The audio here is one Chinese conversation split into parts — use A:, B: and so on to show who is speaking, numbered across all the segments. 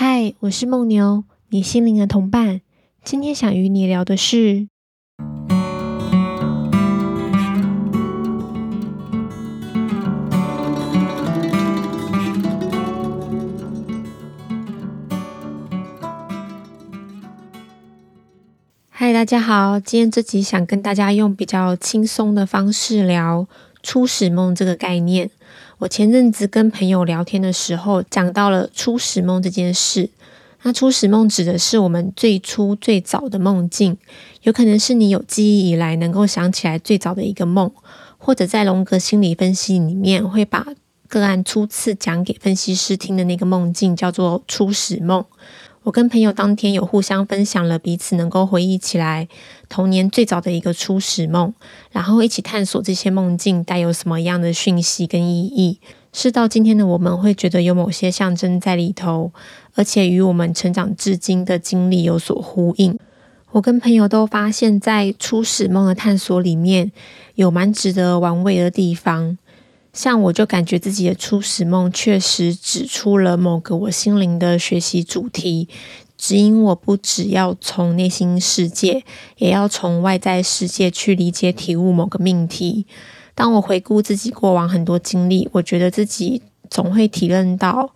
A: 嗨，我是梦牛，你心灵的同伴。今天想与你聊的是，嗨，大家好，今天这集想跟大家用比较轻松的方式聊初始梦这个概念。我前阵子跟朋友聊天的时候，讲到了初始梦这件事。那初始梦指的是我们最初最早的梦境，有可能是你有记忆以来能够想起来最早的一个梦，或者在荣格心理分析里面会把个案初次讲给分析师听的那个梦境叫做初始梦。我跟朋友当天有互相分享了彼此能够回忆起来童年最早的一个初始梦，然后一起探索这些梦境带有什么样的讯息跟意义，是到今天的我们会觉得有某些象征在里头，而且与我们成长至今的经历有所呼应。我跟朋友都发现，在初始梦的探索里面有蛮值得玩味的地方。像我就感觉自己的初始梦确实指出了某个我心灵的学习主题，指引我不只要从内心世界，也要从外在世界去理解体悟某个命题。当我回顾自己过往很多经历，我觉得自己总会体认到。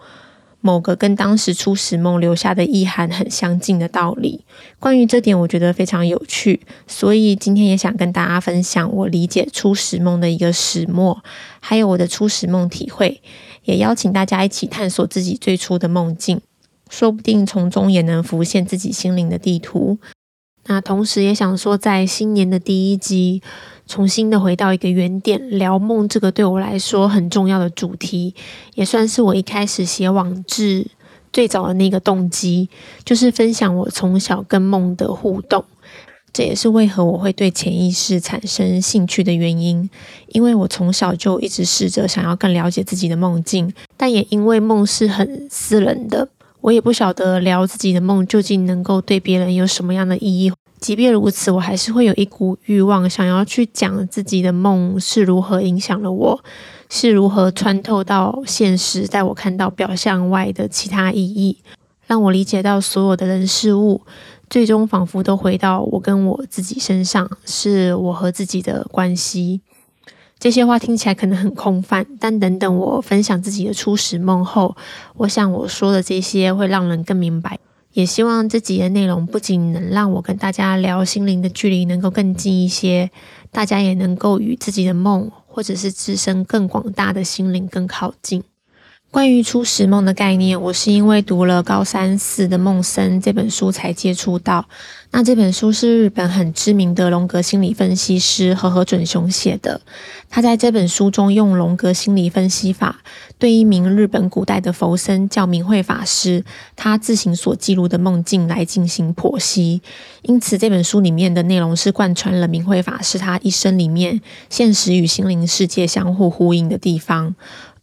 A: 某个跟当时初始梦留下的意涵很相近的道理，关于这点我觉得非常有趣，所以今天也想跟大家分享我理解初始梦的一个始末，还有我的初始梦体会，也邀请大家一起探索自己最初的梦境，说不定从中也能浮现自己心灵的地图。那同时也想说，在新年的第一集，重新的回到一个原点，聊梦这个对我来说很重要的主题，也算是我一开始写网志最早的那个动机，就是分享我从小跟梦的互动。这也是为何我会对潜意识产生兴趣的原因，因为我从小就一直试着想要更了解自己的梦境，但也因为梦是很私人的。我也不晓得聊自己的梦究竟能够对别人有什么样的意义。即便如此，我还是会有一股欲望，想要去讲自己的梦是如何影响了我，是如何穿透到现实，带我看到表象外的其他意义，让我理解到所有的人事物，最终仿佛都回到我跟我自己身上，是我和自己的关系。这些话听起来可能很空泛，但等等我分享自己的初始梦后，我想我说的这些会让人更明白。也希望这集的内容不仅能让我跟大家聊心灵的距离能够更近一些，大家也能够与自己的梦或者是自身更广大的心灵更靠近。关于初始梦的概念，我是因为读了高三四的《梦生》这本书才接触到。那这本书是日本很知名的荣格心理分析师和和准雄写的。他在这本书中用荣格心理分析法，对一名日本古代的佛僧叫明慧法师，他自行所记录的梦境来进行剖析。因此，这本书里面的内容是贯穿了明慧法师他一生里面现实与心灵世界相互呼应的地方。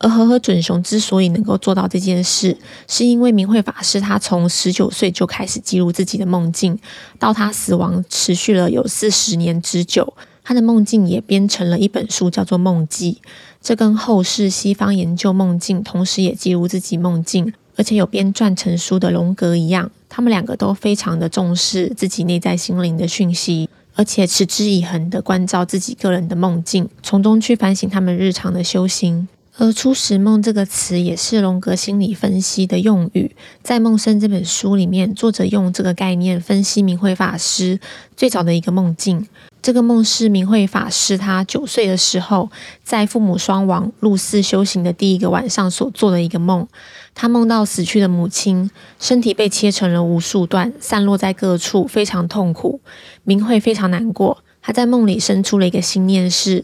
A: 而和和准雄之所以能够做到这件事，是因为明慧法师他从十九岁就开始记录自己的梦境，到他死亡持续了有四十年之久，他的梦境也编成了一本书，叫做《梦记》。这跟后世西方研究梦境，同时也记录自己梦境，而且有编撰成书的荣格一样，他们两个都非常的重视自己内在心灵的讯息，而且持之以恒的关照自己个人的梦境，从中去反省他们日常的修行。而初始梦这个词也是荣格心理分析的用语，在《梦生》这本书里面，作者用这个概念分析明慧法师最早的一个梦境。这个梦是明慧法师他九岁的时候，在父母双亡入寺修行的第一个晚上所做的一个梦。他梦到死去的母亲身体被切成了无数段，散落在各处，非常痛苦。明慧非常难过，他在梦里生出了一个心念是：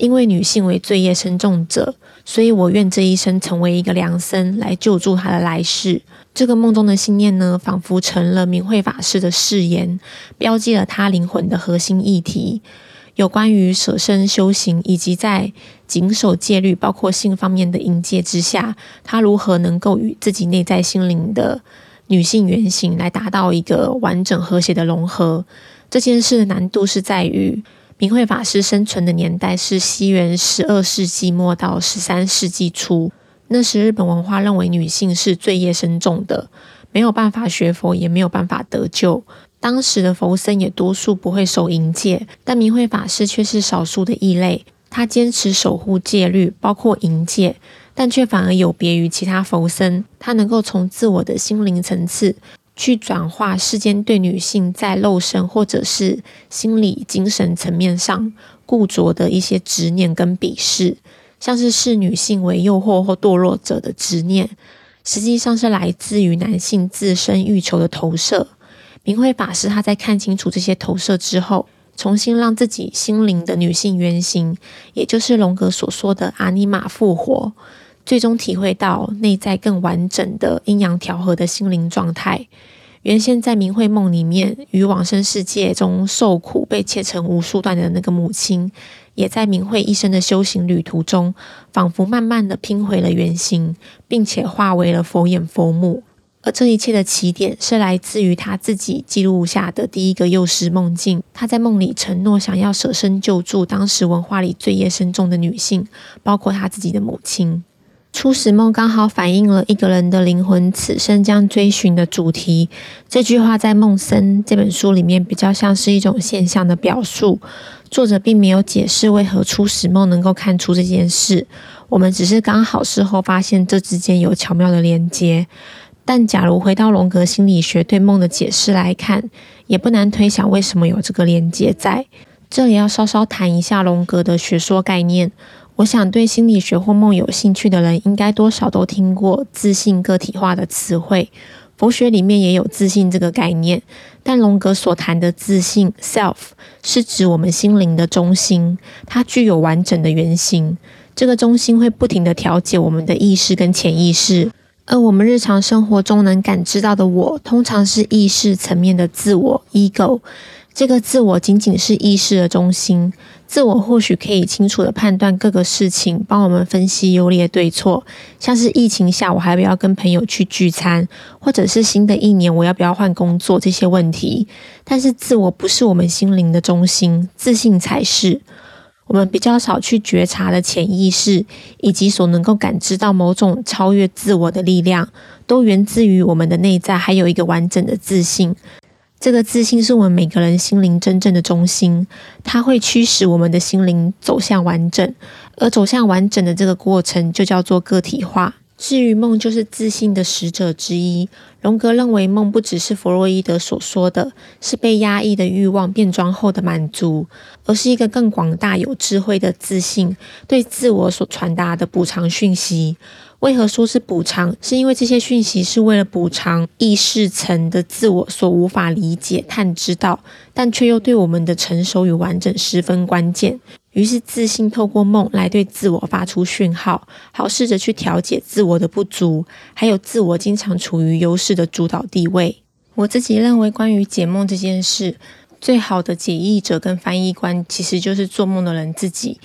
A: 因为女性为罪业深重者。所以我愿这一生成为一个良僧，来救助她的来世。这个梦中的信念呢，仿佛成了明慧法师的誓言，标记了他灵魂的核心议题，有关于舍身修行，以及在谨守戒律，包括性方面的淫戒之下，他如何能够与自己内在心灵的女性原型来达到一个完整和谐的融合。这件事的难度是在于。明慧法师生存的年代是西元十二世纪末到十三世纪初，那时日本文化认为女性是罪业深重的，没有办法学佛，也没有办法得救。当时的佛僧也多数不会守淫戒，但明慧法师却是少数的异类。他坚持守护戒律，包括淫戒，但却反而有别于其他佛僧。他能够从自我的心灵层次去转化世间对女性在肉身或者是心理精神层面上固着的一些执念跟鄙视，像是视女性为诱惑或堕落者的执念，实际上是来自于男性自身欲求的投射。明慧法师他在看清楚这些投射之后，重新让自己心灵的女性原型，也就是荣格所说的阿尼玛复活，最终体会到内在更完整的阴阳调和的心灵状态。原先在明慧梦里面与往生世界中受苦被切成无数段的那个母亲，也在明慧一生的修行旅途中，仿佛慢慢的拼回了原形，并且化为了佛眼佛目。而这一切的起点是来自于他自己记录下的第一个幼时梦境。他在梦里承诺想要舍身救助当时文化里罪业深重的女性，包括他自己的母亲。初始梦刚好反映了一个人的灵魂此生将追寻的主题。这句话在《梦生》这本书里面比较像是一种现象的表述，作者并没有解释为何初始梦能够看出这件事。我们只是刚好事后发现这之间有巧妙的连接。但假如回到荣格心理学对梦的解释来看，也不难推想为什么有这个连接在。这里要稍稍谈一下荣格的学说概念。我想对心理学或梦有兴趣的人，应该多少都听过自信个体化的词汇。佛学里面也有自信这个概念，但荣格所谈的自信 （self） 是指我们心灵的中心，它具有完整的原型。这个中心会不停地调节我们的意识跟潜意识。而我们日常生活中能感知到的我，通常是意识层面的自我 （ego）。这个自我仅仅是意识的中心。自我或许可以清楚地判断各个事情，帮我们分析优劣对错。像是疫情下，我还要不要跟朋友去聚餐，或者是新的一年，我要不要换工作这些问题。但是，自我不是我们心灵的中心，自信才是。我们比较少去觉察的潜意识，以及所能够感知到某种超越自我的力量，都源自于我们的内在，还有一个完整的自信。这个自信是我们每个人心灵真正的中心，它会驱使我们的心灵走向完整，而走向完整的这个过程，就叫做个体化。至于梦，就是自信的使者之一。荣格认为，梦不只是弗洛伊德所说的是被压抑的欲望变装后的满足，而是一个更广大、有智慧的自信对自我所传达的补偿讯息。为何说是补偿？是因为这些讯息是为了补偿意识层的自我所无法理解、探知到，但却又对我们的成熟与完整十分关键。于是，自信透过梦来对自我发出讯号，好试着去调节自我的不足，还有自我经常处于优势的主导地位。我自己认为，关于解梦这件事，最好的解译者跟翻译官，其实就是做梦的人自己。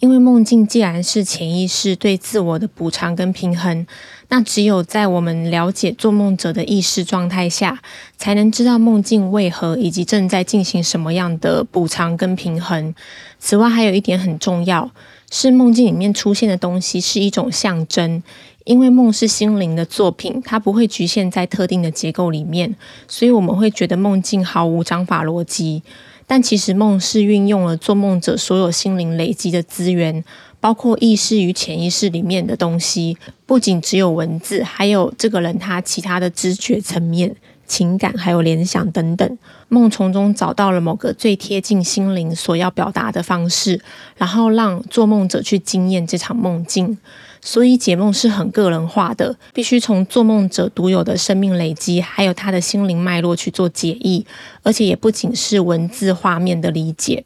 A: 因为梦境既然是潜意识对自我的补偿跟平衡，那只有在我们了解做梦者的意识状态下，才能知道梦境为何以及正在进行什么样的补偿跟平衡。此外，还有一点很重要，是梦境里面出现的东西是一种象征，因为梦是心灵的作品，它不会局限在特定的结构里面，所以我们会觉得梦境毫无章法逻辑。但其实梦是运用了做梦者所有心灵累积的资源，包括意识与潜意识里面的东西，不仅只有文字，还有这个人他其他的知觉层面、情感还有联想等等。梦从中找到了某个最贴近心灵所要表达的方式，然后让做梦者去经验这场梦境。所以解梦是很个人化的，必须从做梦者独有的生命累积，还有他的心灵脉络去做解译，而且也不仅是文字画面的理解，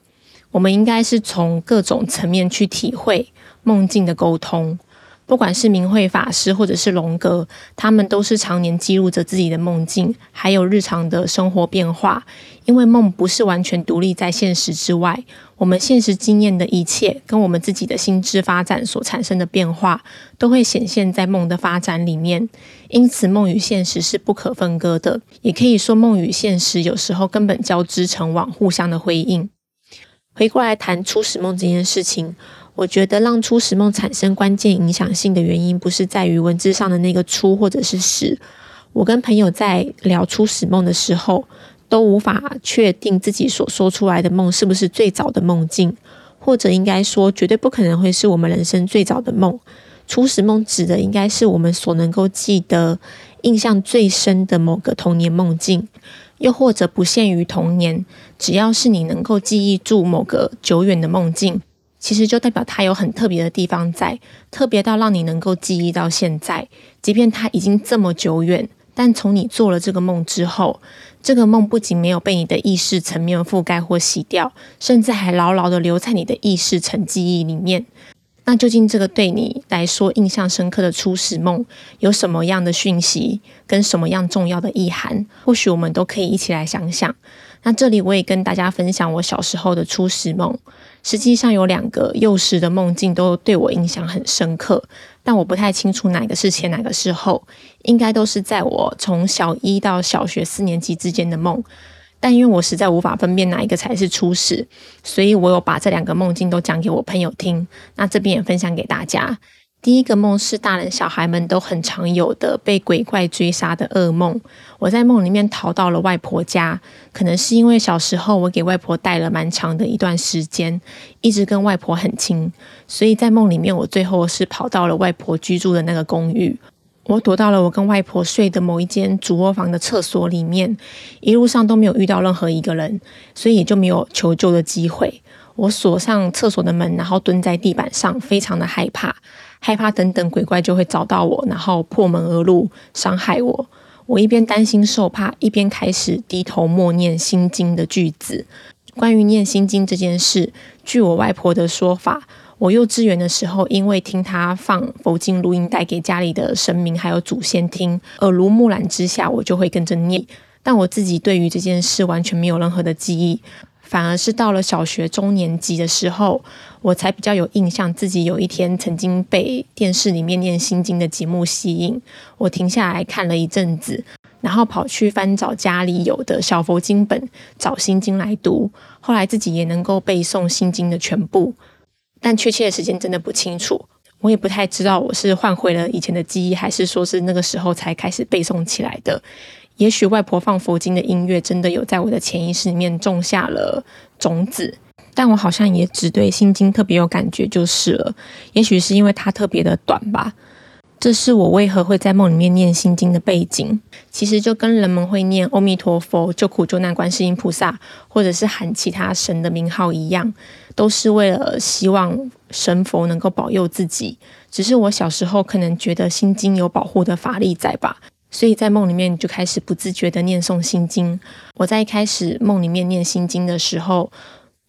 A: 我们应该是从各种层面去体会梦境的沟通。不管是明慧法师或者是龙格，他们都是常年记录着自己的梦境，还有日常的生活变化。因为梦不是完全独立在现实之外，我们现实经验的一切，跟我们自己的心智发展所产生的变化，都会显现在梦的发展里面。因此，梦与现实是不可分割的，也可以说梦与现实有时候根本交织成网，互相的辉映。回过来谈初始梦这件事情。我觉得让初始梦产生关键影响性的原因，不是在于文字上的那个初或者是始。我跟朋友在聊初始梦的时候，都无法确定自己所说出来的梦是不是最早的梦境，或者应该说，绝对不可能会是我们人生最早的梦。初始梦指的应该是我们所能够记得、印象最深的某个童年梦境，又或者不限于童年，只要是你能够记忆住某个久远的梦境，其实就代表它有很特别的地方在，特别到让你能够记忆到现在，即便它已经这么久远。但从你做了这个梦之后，这个梦不仅没有被你的意识层面覆盖或洗掉，甚至还牢牢地留在你的意识层记忆里面。那究竟这个对你来说印象深刻的初始梦有什么样的讯息，跟什么样重要的意涵？或许我们都可以一起来想想。那这里我也跟大家分享我小时候的初始梦。实际上有两个幼时的梦境都对我印象很深刻，但我不太清楚哪个是前，哪个是后，应该都是在我从小一到小学四年级之间的梦。但因为我实在无法分辨哪一个才是初始，所以我有把这两个梦境都讲给我朋友听。那这边也分享给大家。第一个梦是大人小孩们都很常有的被鬼怪追杀的噩梦。我在梦里面逃到了外婆家，可能是因为小时候我给外婆带了蛮长的一段时间，一直跟外婆很亲，所以在梦里面我最后是跑到了外婆居住的那个公寓。我躲到了我跟外婆睡的某一间主卧房的厕所里面，一路上都没有遇到任何一个人，所以也就没有求救的机会。我锁上厕所的门，然后蹲在地板上，非常的害怕。害怕等等鬼怪就会找到我，然后破门而入伤害我。我一边担心受怕，一边开始低头默念心经的句子。关于念心经这件事，据我外婆的说法，我幼稚园的时候，因为听她放佛经录音带给家里的神明还有祖先听，耳濡目染之下，我就会跟着念。但我自己对于这件事完全没有任何的记忆。反而是到了小学中年级的时候，我才比较有印象，自己有一天曾经被电视里面念心经的节目吸引，我停下来看了一阵子，然后跑去翻找家里有的小佛经本，找心经来读。后来自己也能够背诵心经的全部，但确切的时间真的不清楚，我也不太知道我是换回了以前的记忆，还是说是那个时候才开始背诵起来的。也许外婆放佛经的音乐真的有在我的潜意识里面种下了种子，但我好像也只对心经特别有感觉就是了。也许是因为它特别的短吧。这是我为何会在梦里面念心经的背景。其实就跟人们会念阿弥陀佛、救苦救难观世音菩萨，或者是喊其他神的名号一样，都是为了希望神佛能够保佑自己。只是我小时候可能觉得心经有保护的法力在吧。所以在梦里面就开始不自觉地念诵心经。我在一开始梦里面念心经的时候，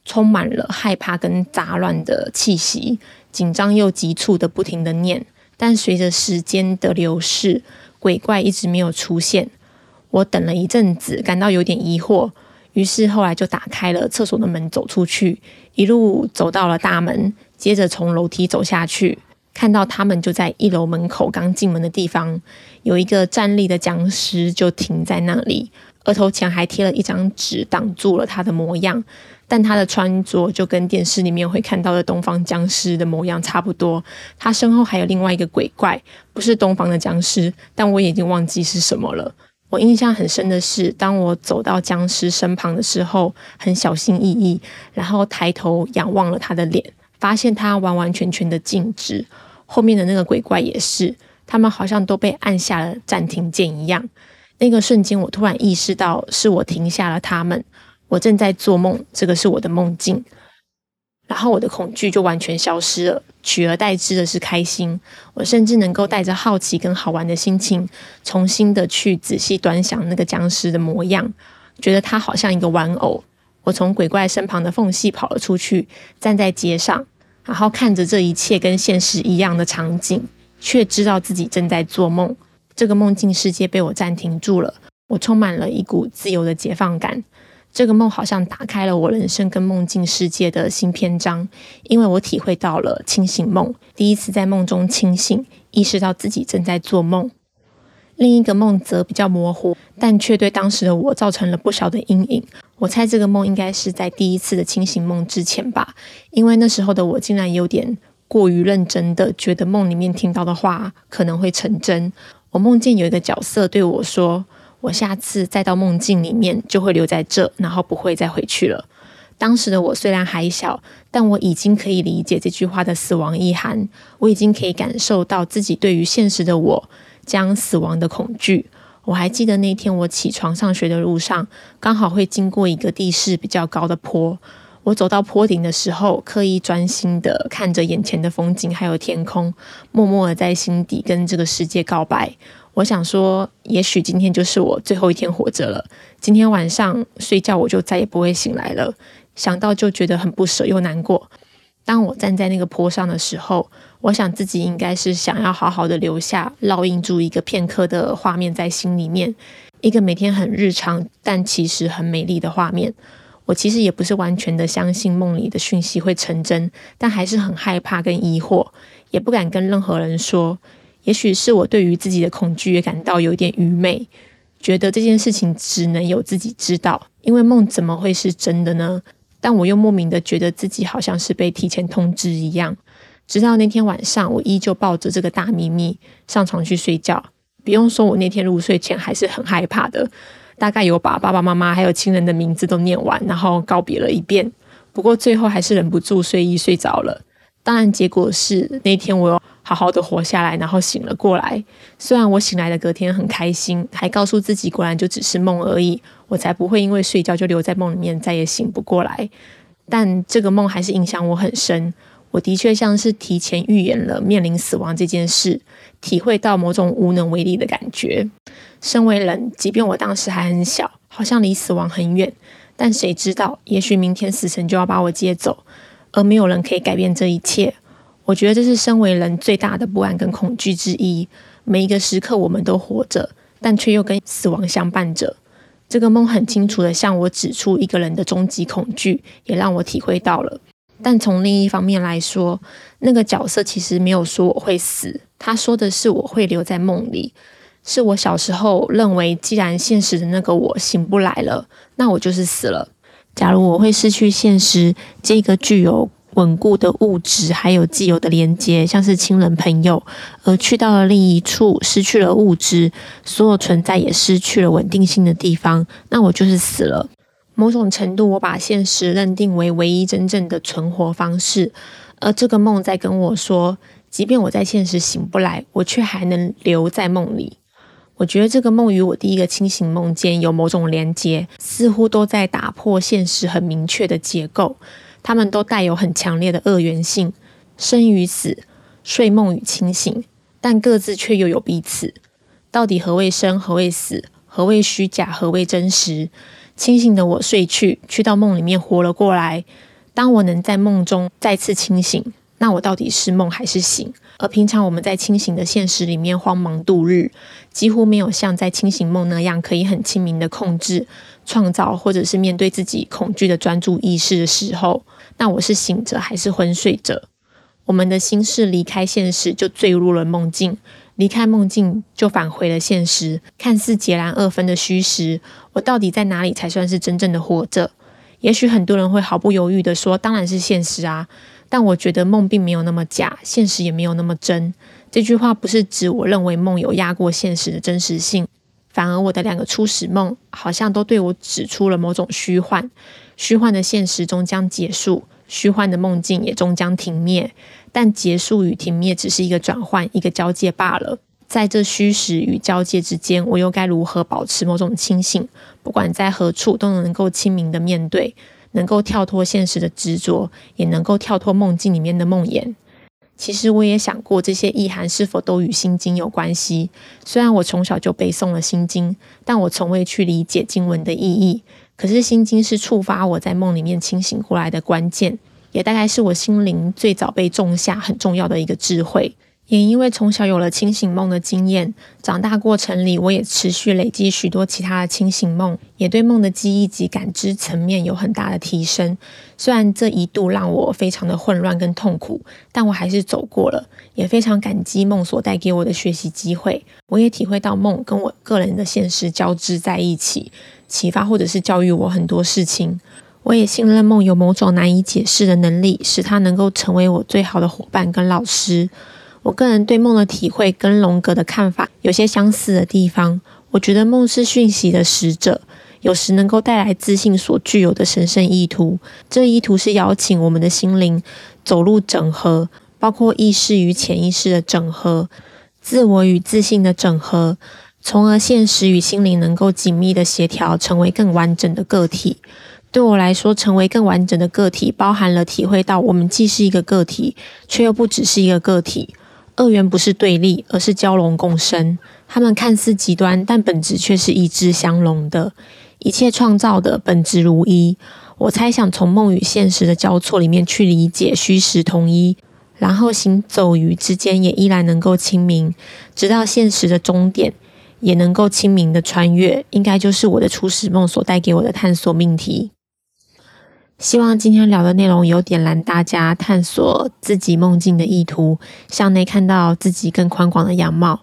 A: 充满了害怕跟杂乱的气息，紧张又急促的不停地念。但随着时间的流逝，鬼怪一直没有出现。我等了一阵子，感到有点疑惑，于是后来就打开了厕所的门走出去，一路走到了大门，接着从楼梯走下去。看到他们就在一楼门口刚进门的地方，有一个站立的僵尸就停在那里，额头前还贴了一张纸挡住了他的模样，但他的穿着就跟电视里面会看到的东方僵尸的模样差不多。他身后还有另外一个鬼怪，不是东方的僵尸，但我已经忘记是什么了。我印象很深的是，当我走到僵尸身旁的时候，很小心翼翼，然后抬头仰望了他的脸，发现他完完全全的静止。后面的那个鬼怪也是，他们好像都被按下了暂停键一样。那个瞬间，我突然意识到是我停下了他们，我正在做梦，这个是我的梦境。然后我的恐惧就完全消失了，取而代之的是开心。我甚至能够带着好奇跟好玩的心情，重新的去仔细端详那个僵尸的模样，觉得他好像一个玩偶。我从鬼怪身旁的缝隙跑了出去，站在街上。然后看着这一切跟现实一样的场景，却知道自己正在做梦。这个梦境世界被我暂停住了，我充满了一股自由的解放感。这个梦好像打开了我人生跟梦境世界的新篇章，因为我体会到了清醒梦，第一次在梦中清醒，意识到自己正在做梦。另一个梦则比较模糊，但却对当时的我造成了不小的阴影。我猜这个梦应该是在第一次的清醒梦之前吧，因为那时候的我竟然有点过于认真的觉得梦里面听到的话可能会成真。我梦见有一个角色对我说：“我下次再到梦境里面就会留在这，然后不会再回去了。”当时的我虽然还小，但我已经可以理解这句话的死亡意涵。我已经可以感受到自己对于现实的我将死亡的恐惧。我还记得那天我起床上学的路上，刚好会经过一个地势比较高的坡。我走到坡顶的时候，刻意专心的看着眼前的风景，还有天空，默默的在心底跟这个世界告白。我想说，也许今天就是我最后一天活着了。今天晚上睡觉，我就再也不会醒来了。想到就觉得很不舍又难过。当我站在那个坡上的时候，我想自己应该是想要好好的留下烙印住一个片刻的画面在心里面，一个每天很日常但其实很美丽的画面。我其实也不是完全的相信梦里的讯息会成真，但还是很害怕跟疑惑，也不敢跟任何人说。也许是我对于自己的恐惧也感到有点愚昧，觉得这件事情只能有自己知道，因为梦怎么会是真的呢？但我又莫名的觉得自己好像是被提前通知一样。直到那天晚上，我依旧抱着这个大秘密上床去睡觉。不用说，我那天入睡前还是很害怕的。大概有把爸爸妈妈还有亲人的名字都念完，然后告别了一遍。不过最后还是忍不住睡意睡着了。当然，结果是那天我又好好的活下来，然后醒了过来。虽然我醒来的隔天很开心，还告诉自己果然就只是梦而已，我才不会因为睡觉就留在梦里面再也醒不过来。但这个梦还是影响我很深。我的确像是提前预言了面临死亡这件事，体会到某种无能为力的感觉。身为人，即便我当时还很小，好像离死亡很远，但谁知道，也许明天死神就要把我接走，而没有人可以改变这一切。我觉得这是身为人最大的不安跟恐惧之一。每一个时刻我们都活着，但却又跟死亡相伴着。这个梦很清楚地向我指出一个人的终极恐惧，也让我体会到了。但从另一方面来说，那个角色其实没有说我会死，他说的是我会留在梦里。是我小时候认为，既然现实的那个我醒不来了，那我就是死了。假如我会失去现实这个具有稳固的物质，还有既有的连接，像是亲人朋友，而去到了另一处，失去了物质，所有存在也失去了稳定性的地方，那我就是死了。某种程度，我把现实认定为唯一真正的存活方式，而这个梦在跟我说，即便我在现实醒不来，我却还能留在梦里。我觉得这个梦与我第一个清醒梦间有某种连接，似乎都在打破现实很明确的结构。它们都带有很强烈的二元性，生与死，睡梦与清醒，但各自却又有彼此。到底何谓生？何谓死？何谓虚假？何谓真实？清醒的我睡去，去到梦里面活了过来。当我能在梦中再次清醒，那我到底是梦还是醒？而平常我们在清醒的现实里面慌忙度日，几乎没有像在清醒梦那样可以很清明的控制、创造，或者是面对自己恐惧的专注意识的时候。那我是醒着还是昏睡着？我们的心事离开现实就坠入了梦境，离开梦境就返回了现实。看似截然二分的虚实，我到底在哪里才算是真正的活着？也许很多人会毫不犹豫地说：“当然是现实啊。”但我觉得梦并没有那么假，现实也没有那么真。这句话不是指我认为梦有压过现实的真实性，反而我的两个初始梦好像都对我指出了某种虚幻。虚幻的现实终将结束，虚幻的梦境也终将停灭。但结束与停灭只是一个转换，一个交界罢了。在这虚实与交界之间，我又该如何保持某种清醒？不管在何处，都能够清明的面对。能够跳脱现实的执着，也能够跳脱梦境里面的梦魇。其实我也想过，这些意涵是否都与心经有关系？虽然我从小就背诵了心经，但我从未去理解经文的意义。可是心经是触发我在梦里面清醒过来的关键，也大概是我心灵最早被种下很重要的一个智慧。也因为从小有了清醒梦的经验，长大过程里我也持续累积许多其他的清醒梦，也对梦的记忆及感知层面有很大的提升。虽然这一度让我非常的混乱跟痛苦，但我还是走过了，也非常感激梦所带给我的学习机会。我也体会到梦跟我个人的现实交织在一起，启发或者是教育我很多事情。我也信任梦有某种难以解释的能力，使它能够成为我最好的伙伴跟老师。我个人对梦的体会跟荣格的看法有些相似的地方。我觉得梦是讯息的使者，有时能够带来自信所具有的神圣意图。这意图是邀请我们的心灵走入整合，包括意识与潜意识的整合，自我与自信的整合，从而现实与心灵能够紧密的协调，成为更完整的个体。对我来说，成为更完整的个体，包含了体会到我们既是一个个体，却又不只是一个个体。二元不是对立，而是交融共生。它们看似极端，但本质却是一致相融的。一切创造的本质如一。我猜想从梦与现实的交错里面去理解虚实统一，然后行走于之间也依然能够清明，直到现实的终点也能够清明的穿越，应该就是我的初始梦所带给我的探索命题。希望今天聊的内容有点燃大家探索自己梦境的意图，向内看到自己更宽广的样貌。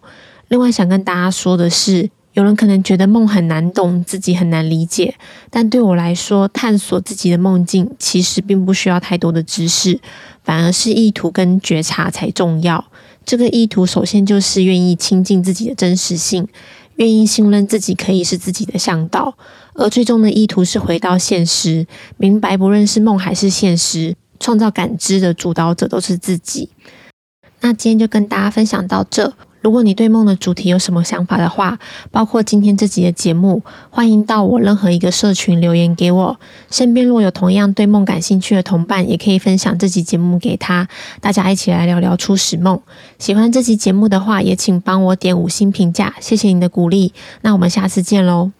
A: 另外，想跟大家说的是，有人可能觉得梦很难懂，自己很难理解，但对我来说，探索自己的梦境其实并不需要太多的知识，反而是意图跟觉察才重要。这个意图首先就是愿意亲近自己的真实性，愿意信任自己可以是自己的向导。而最终的意图是回到现实，明白不论是梦还是现实，创造感知的主导者都是自己。那今天就跟大家分享到这。如果你对梦的主题有什么想法的话，包括今天这集的节目，欢迎到我任何一个社群留言给我。身边若有同样对梦感兴趣的同伴，也可以分享这集节目给他，大家一起来聊聊初始梦。喜欢这集节目的话，也请帮我点五星评价，谢谢你的鼓励。那我们下次见喽。